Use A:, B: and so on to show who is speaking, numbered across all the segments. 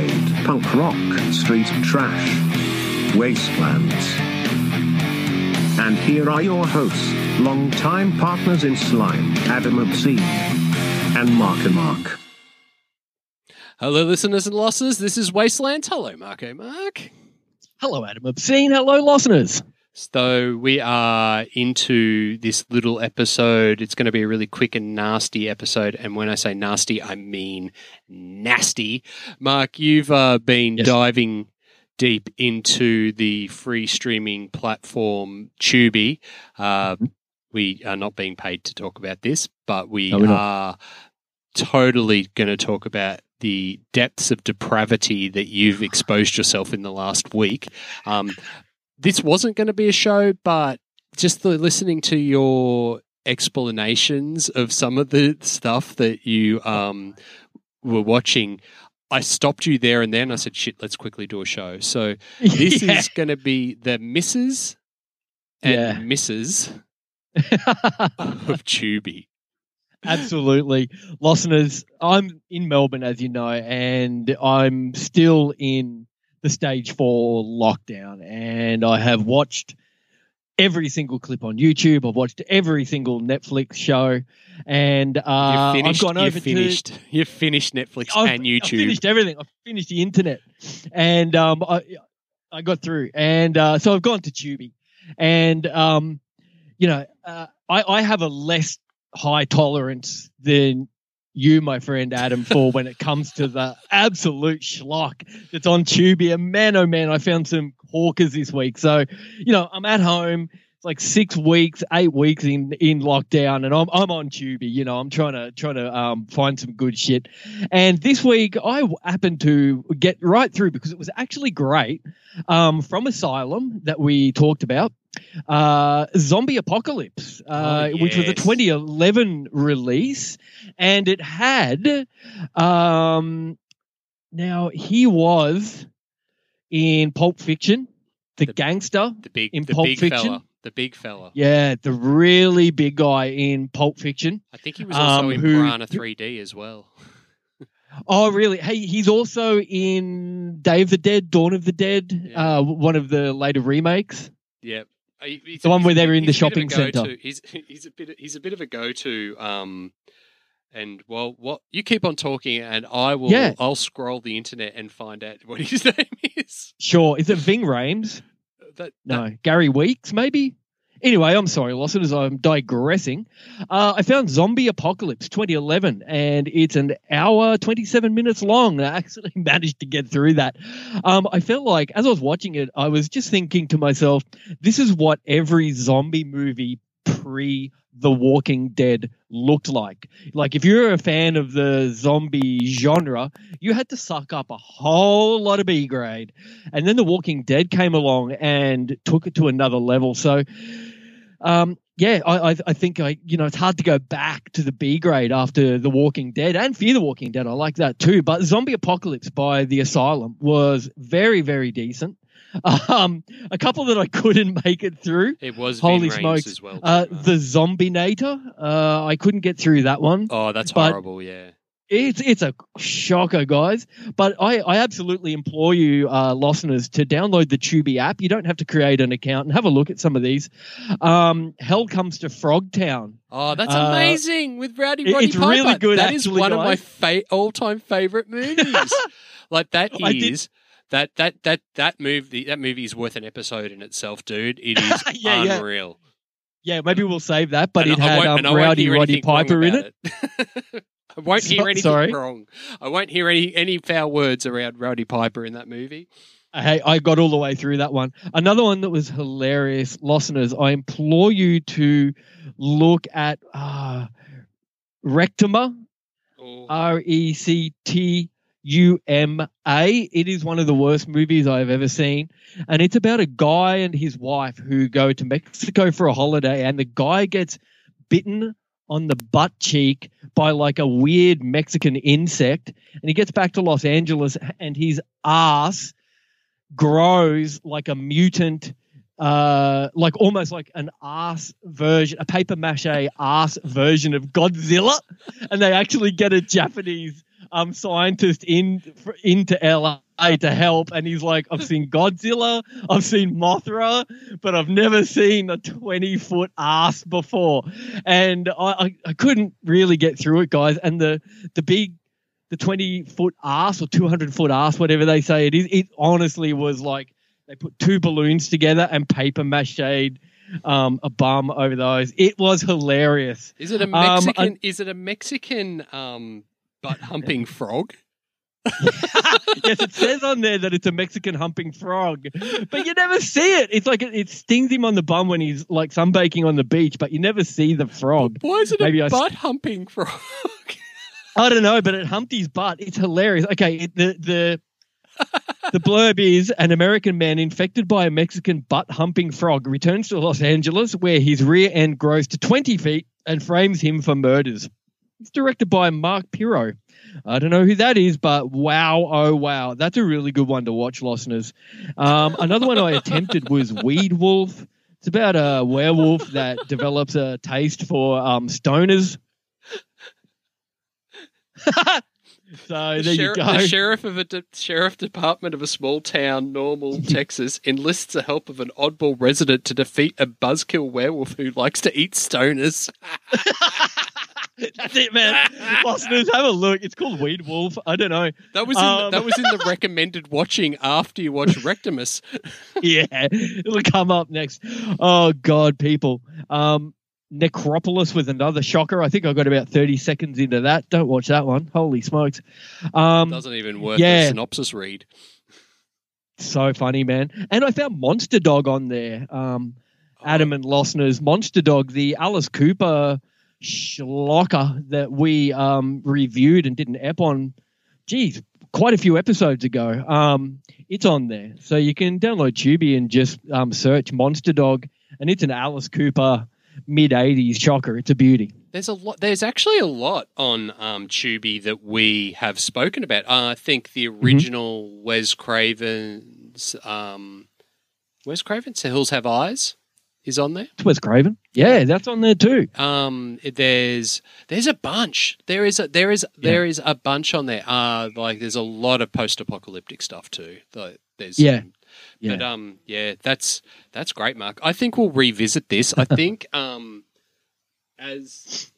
A: parade, punk rock, street trash, wastelands. And here are your hosts, longtime partners in slime, Adam Obscene and Mark and Mark.
B: Hello, listeners and losses. This is Wastelands. Hello, Marco Mark.
C: Hello, Adam Obscene. Hello, listeners.
B: So we are into this little episode. It's going to be a really quick and nasty episode. And when I say nasty, I mean nasty. Mark, you've uh, been
C: Yes.
B: diving deep into the free streaming platform Tubi. Uh,
C: Mm-hmm.
B: we are not being paid to talk about this, but we
C: No,
B: are totally going to talk about the depths of depravity that you've exposed yourself in the last week. Um, this wasn't going to be a show, but just the listening to your explanations of some of the stuff that you um, were watching, I stopped you there and then. I said, "Shit, let's quickly do a show." So this
C: Yeah.
B: is going to be the Mrs. and
C: Yeah.
B: Mrs. of Tubi.
C: Absolutely. Listeners, I'm in Melbourne, as you know, and I'm still in the stage four lockdown. And I have watched every single clip on YouTube. I've watched every single Netflix show. And uh,
B: you finished.
C: I've gone
B: you
C: over
B: finished. You finished Netflix.
C: I've,
B: and YouTube.
C: I've finished everything. I've finished the internet. And um, I, I got through. And uh, so I've gone to Tubi. And, um, you know, uh, I, I have a less high tolerance than you, my friend Adam, for when it comes to the absolute schlock that's on Tubi. And man, oh man, I found some hawkers this week. So, you know, I'm at home. It's like six weeks, eight weeks in in lockdown, and I'm I'm on Tubi. You know, I'm trying to trying to um, find some good shit. And this week, I happened to get right through because it was actually great. Um, from Asylum that we talked about, uh, Zombie Apocalypse, uh,
B: Oh,
C: which was a 2011 release, and it had, um, now he was in Pulp Fiction, the,
B: The-
C: gangster.
B: the big,
C: in
B: the
C: Pulp
B: big
C: Fiction?
B: fella. The big fella.
C: Yeah, the really big guy in Pulp Fiction.
B: I think he was also
C: Um,
B: in
C: who-
B: Piranha 3D as well.
C: Oh, really? Hey, he's also in Day of the Dead, Dawn of the Dead,
B: Yeah.
C: uh, one of the later remakes.
B: Yep. Uh, he's
C: The
B: a-
C: one where they're in the
B: he's a bit of a
C: shopping centre.
B: go-to. He's he's a bit he's a bit of a go-to. Um, and well, what you keep on talking, and I will.
C: Yeah.
B: I'll scroll the internet and find out what his name is.
C: Sure. Is it Ving Rhames?
B: That,
C: No, Gary Weeks, maybe. Anyway, I'm sorry, listeners. I'm digressing. Uh, I found Zombie Apocalypse 2011, and it's an hour 27 minutes long. I actually managed to get through that. Um, I felt like as I was watching it, I was just thinking to myself, "This is what every zombie movie pre The Walking Dead looked like. Like, if you're a fan of the zombie genre, you had to suck up a whole lot of B grade. And then The Walking Dead came along and took it to another level. So, um, yeah, I, I, think I, you know, it's hard to go back to the B grade after The Walking Dead and Fear the Walking Dead. I like that too. But Zombie Apocalypse by The Asylum was very, very decent. Um, a couple that I couldn't make it through.
B: it was
C: Holy
B: Vin
C: smokes.
B: as well.
C: Uh, the Zombinator. Uh, I couldn't get through that one.
B: oh, that's
C: but-
B: horrible. Yeah.
C: It's it's a shocker, guys. But I, I absolutely implore you, uh, listeners, to download the Tubi app. You don't have to create an account and have a look at some of these. Um, Hell comes to Frogtown.
B: Oh, that's
C: Uh,
B: amazing with Rowdy Roddy
C: it's
B: Piper.
C: really good,
B: That is
C: actually,
B: one of my fa- all-time favorite movies. like that
C: is
B: is that that that that movie that movie is worth an episode in itself, dude. It is
C: Yeah, yeah.
B: unreal.
C: Yeah, maybe we'll save that. But
B: And
C: it had um,
B: and I won't
C: Rowdy Roddy Piper in
B: about
C: it.
B: I won't hear anything
C: sorry?
B: wrong. I won't hear any any foul words around Rowdy Piper in that movie.
C: Hey, I got all the way through that one. Another one that was hilarious, listeners. I implore you to look at uh,
B: Rectuma.
C: R E C T U M A. It is one of the worst movies I've ever seen. And it's about a guy and his wife who go to Mexico for a holiday, and the guy gets bitten on the butt cheek by like a weird Mexican insect. And he gets back to Los Angeles, and his ass grows like a mutant. Uh, like almost like an ass version, a paper mache ass version of Godzilla, and they actually get a Japanese um scientist in for, into LA to help, and he's like, "I've seen Godzilla, I've seen Mothra, but I've never seen a twenty foot ass before," and I, I I couldn't really get through it, guys. And the the big the 20 foot ass or 200 foot ass, whatever they say it is, it honestly was like they put two balloons together and paper mache um, a bum over those. It was hilarious.
B: Is it a
C: Um,
B: Mexican? is it a Mexican um, butt humping frog?
C: yes, it says on there that it's a Mexican humping frog, but you never see it. It's like it, it stings him on the bum when he's like sunbaking on the beach, but you never see the frog.
B: Why is it
C: Maybe
B: a
C: I
B: butt humping frog?
C: I don't know, but it humped his butt. It's hilarious. Okay, it, the the the blurb is an American man infected by a Mexican butt humping frog returns to Los Angeles where his rear end grows to 20 feet and frames him for murders. It's directed by Mark Pirro. I don't know who that is, but wow, oh wow, that's a really good one to watch, listeners. Um, another one I attempted was Weed Wolf. It's about a werewolf that develops a taste for um, stoners. so there
B: the,
C: you
B: sheriff,
C: go.
B: the sheriff of a de- sheriff department of a small town, Normal, Texas, enlists the help of an oddball resident to defeat a buzzkill werewolf who likes to eat stoners.
C: That's it, man. Listeners, have a look. It's called Weed Wolf. I don't know.
B: That was in
C: Um,
B: that was in the recommended watching after you watch Rectimus.
C: Yeah, it'll come up next. Oh God, people. Um, Necropolis with another shocker. I think I got about thirty seconds into that. Don't watch that one. Holy smokes. Um,
B: Doesn't even worth
C: yeah.
B: a synopsis read.
C: so funny, man. And I found Monster Dog on there. Um, Adam and Lossner's Monster Dog, the Alice Cooper schlocker that we um, reviewed and did an ep on, geez, quite a few episodes ago. Um, it's on there. So you can download Tubi and just um, search Monster Dog, and it's an Alice Cooper mid 80s shocker. It's a beauty.
B: There's a lot. There's actually a lot on um, Tubi that we have spoken about. Uh, I think the
C: Mm-hmm.
B: original Wes Craven's um, Wes Craven's The Hills Have Eyes is on there.
C: It's Wes Craven. Yeah, that's on there too.
B: Um, there's there's a bunch. There is a there is there is a bunch on there. Uh, like there's a lot of post-apocalyptic stuff too. There's
C: Yeah. Yeah.
B: But um, yeah, that's that's great, Mark. I think we'll revisit this. I think um, as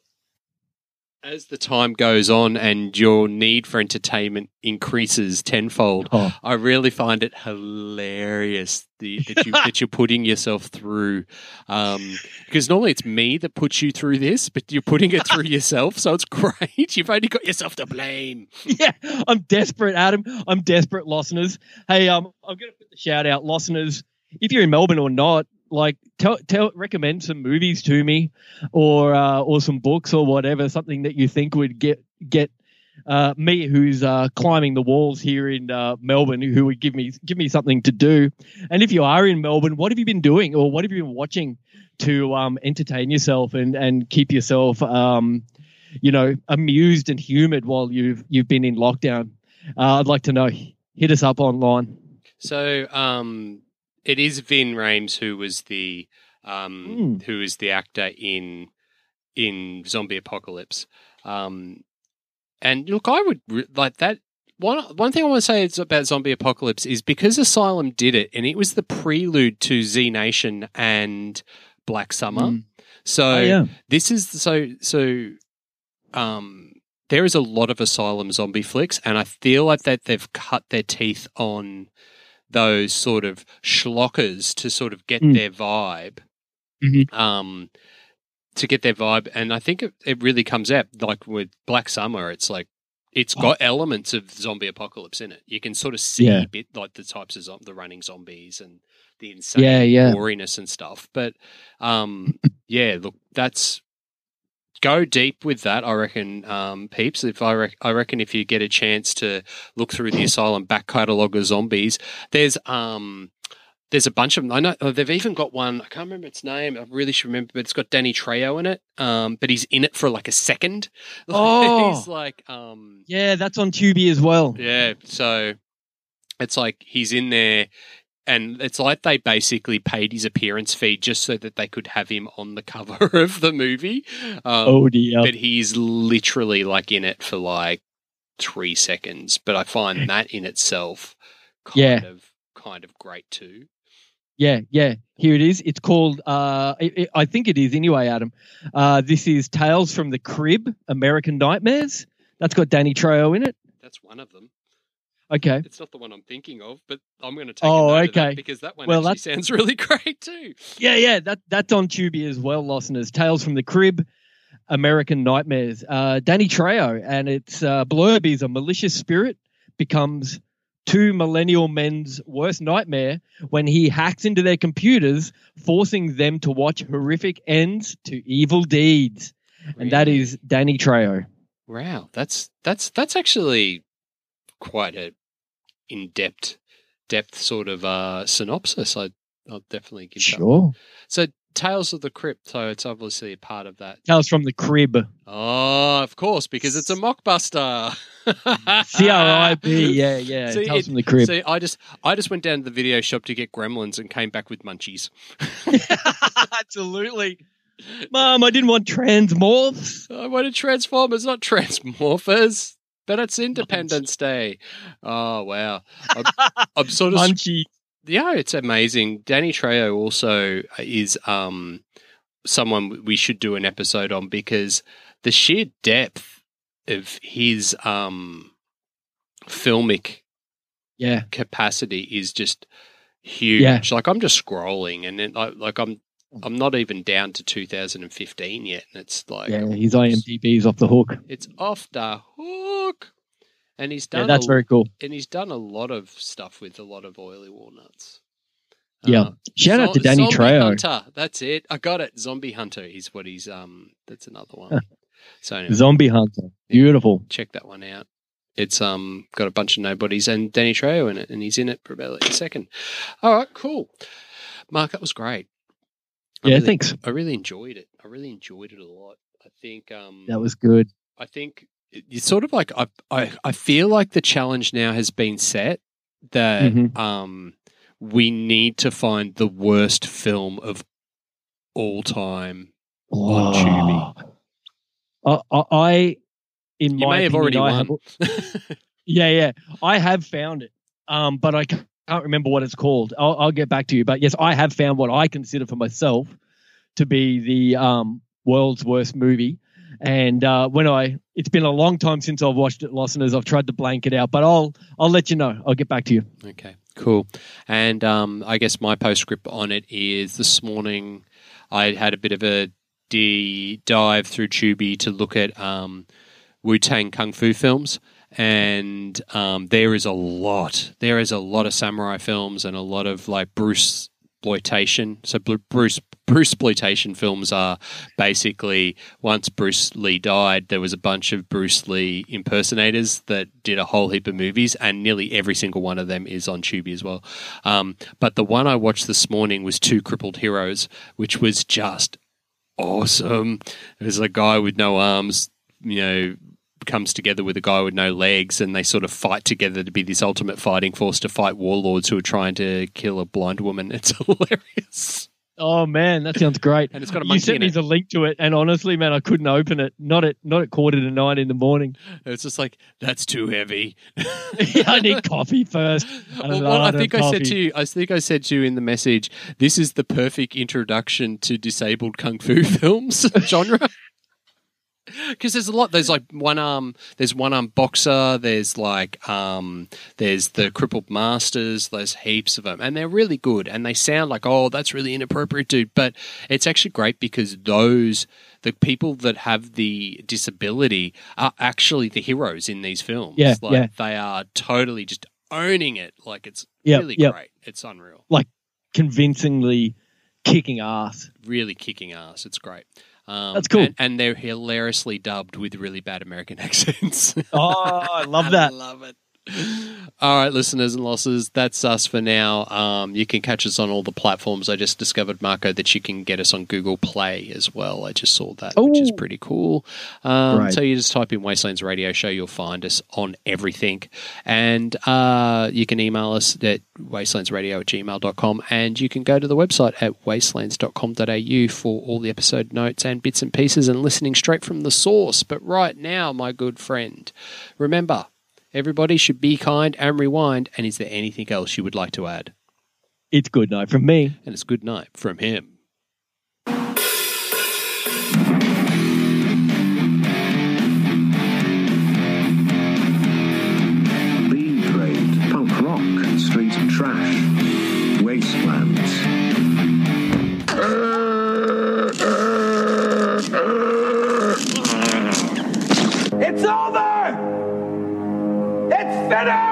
B: as the time goes on and your need for entertainment increases tenfold,
C: Oh.
B: I really find it hilarious the, that you that you're putting yourself through. Um, because normally it's me that puts you through this, but you're putting it through yourself, so it's great. You've only got yourself to blame.
C: yeah, I'm desperate, Adam. I'm desperate, listeners. Hey, um, I'm gonna put the shout out, listeners. If you're in Melbourne or not, like tell tell recommend some movies to me, or uh, or some books or whatever, something that you think would get get uh, me, who's uh, climbing the walls here in uh, Melbourne, who would give me give me something to do. And if you are in Melbourne, what have you been doing, or what have you been watching to um, entertain yourself and and keep yourself um, you know, amused and humoured while you've you've been in lockdown. Uh, I'd like to know. Hit us up online.
B: So, um, it is Ving Rhames who was the um,
C: Mm.
B: who is the actor in in Zombie Apocalypse. Um, and look, I would re- like that. One one thing I want to say is about Zombie Apocalypse is because Asylum did it, and it was the prelude to Z Nation and Black Summer.
C: Mm.
B: So
C: Oh, yeah.
B: this is so so. Um, there is a lot of Asylum zombie flicks, and I feel like that they've cut their teeth on those sort of schlockers to sort of get
C: Mm.
B: their vibe.
C: Mhm.
B: Um, to get their vibe, and I think it, it really comes out like with Black Summer. It's like it's got elements of zombie apocalypse in it. You can sort of see
C: Yeah.
B: a bit like the types of the running zombies and the insane
C: Yeah, yeah.
B: goriness and stuff. But um, yeah, look, that's go deep with that. I reckon, um, peeps. If I, rec- I reckon, if you get a chance to look through the asylum back catalogue of zombies, there's um, there's a bunch of them. I know oh, they've even got one. I can't remember its name. I really should remember, but it's got Danny Trejo in it. Um, but he's in it for like a second.
C: Oh.
B: he's like um,
C: Yeah, that's on Tubi as well.
B: yeah, so it's like he's in there, and it's like they basically paid his appearance fee just so that they could have him on the cover of the movie. Um,
C: Oh dear.
B: But he's literally like in it for like three seconds, but I find that in itself kind
C: Yeah.
B: of kind of great too.
C: Yeah, yeah. Here it is. It's called. Uh, it, it- I think it is anyway, Adam. Uh, this is Tales from the Crib: American Nightmares. That's got Danny Trejo in it.
B: That's one of them.
C: Okay.
B: It's not the one I'm thinking of, but I'm going to take
C: Oh,
B: of that
C: okay.
B: because that one
C: Well,
B: actually sounds really great too.
C: Yeah, yeah. That that's on Tubi as well, listeners. Tales from the Crib: American Nightmares. Uh, Danny Trejo, and its uh, blurb is a malicious spirit becomes two millennial men's worst nightmare when he hacks into their computers, forcing them to watch horrific ends to evil deeds. And that is Danny Trejo.
B: Wow, that's that's that's actually quite a in depth depth sort of uh, synopsis. I I'll definitely give that.
C: Sure.
B: So Tales of the Crypt, so it's obviously a part of that.
C: Tales from the Crib.
B: Oh, of course, because it's a mockbuster.
C: C R I B. Yeah, yeah.
B: See,
C: Tales
B: it-
C: from the Crib.
B: See, I just I just went down to the video shop to get Gremlins and came back with Munchies.
C: Absolutely. Mom, I didn't want transmorphs.
B: I wanted Transformers, not Transmorphers. But it's Independence Day. Oh wow! I'm, I'm sort of yeah, it's amazing. Danny Trejo also is um someone we should do an episode on because the sheer depth of his um filmic
C: Yeah.
B: capacity is just huge.
C: Yeah.
B: Like I'm just scrolling and then like, like I'm I'm not even down to 2015 yet and it's like
C: Yeah, his IMDb is off the hook.
B: it's off the hook. And he's done
C: Yeah, that's
B: a,
C: very cool.
B: and he's done a lot of stuff with a lot of oily walnuts.
C: Yeah.
B: Uh,
C: Shout out to Danny
B: Zombie
C: Trejo.
B: Hunter. That's it. I got it. Zombie Hunter is what he's um. That's another one. so anyway,
C: Zombie Hunter. Beautiful.
B: check that one out. It's um got a bunch of nobodies and Danny Trejo in it, and he's in it for about a second. All right, cool. Mark, that was great. I
C: Yeah,
B: really-
C: thanks.
B: I really enjoyed it. I really enjoyed it a lot. I think um
C: That was good.
B: I think it's sort of like I, I I feel like the challenge now has been set that
C: Mhm.
B: um we need to find the worst film of all time. On Tubi.
C: Oh. I, I, I in
B: You
C: my
B: may have
C: opinion,
B: already
C: I
B: won.
C: have- yeah, yeah. I have found it, um, but I can't remember what it's called. I'll, I'll get back to you. But yes, I have found what I consider for myself to be the um, world's worst movie. And uh, when I, it's been a long time since I've watched it, listeners. I've tried to blank it out, but I'll, I'll let you know. I'll get back to you.
B: Okay, cool. And um, I guess my postscript on it is this morning I had a bit of a de- dive through Tubi to look at um, Wu Tang Kung Fu films. And um, there is a lot. There is a lot of samurai films and a lot of like Bruce exploitation. So Bruce Bruce exploitation films are basically once Bruce Lee died, there was a bunch of Bruce Lee impersonators that did a whole heap of movies, and nearly every single one of them is on Tubi as well. Um, but the one I watched this morning was Two Crippled Heroes, which was just awesome. It was a guy with no arms, you know, comes together with a guy with no legs, and they sort of fight together to be this ultimate fighting force to fight warlords who are trying to kill a blind woman. It's hilarious.
C: Oh man, that sounds great.
B: And it's got a
C: you sent me the link to it, and honestly, man, I couldn't open it. Not at not at quarter to nine in the morning.
B: It's just like that's too heavy.
C: I need coffee first. A
B: Well, I think I said to you, I think I said to you in the message, this is the perfect introduction to disabled kung fu films genre. Because there's a lot. There's like one arm. There's one arm boxer. There's like um. There's the crippled masters. There's heaps of them, and they're really good. And they sound like oh, that's really inappropriate, dude. But it's actually great because those the people that have the disability are actually the heroes in these films.
C: Yeah,
B: like,
C: yeah.
B: They are totally just owning it. Like it's
C: Yep,
B: really
C: yep.
B: great. It's unreal.
C: Like convincingly kicking ass.
B: Really kicking ass. It's great. Um,
C: That's cool.
B: And, and they're hilariously dubbed with really bad American accents.
C: Oh, I love that.
B: I love it. All right, listeners and losses, that's us for now. Um, you can catch us on all the platforms. I just discovered, Marco, that you can get us on Google Play as well. I just saw that, which is pretty cool. Um,
C: Right.
B: So you just type in Wastelands Radio Show, you'll find us on everything. And uh, you can email us at wastelandsradio at gmail.com. And you can go to the website at wastelands.com.au for all the episode notes and bits and pieces and listening straight from the source. But right now, my good friend, remember, Everybody should be kind and rewind. And is there anything else you would like to add?
C: It's good night from me.
B: And it's good night from him. Street trash, wastelands. It's over! better.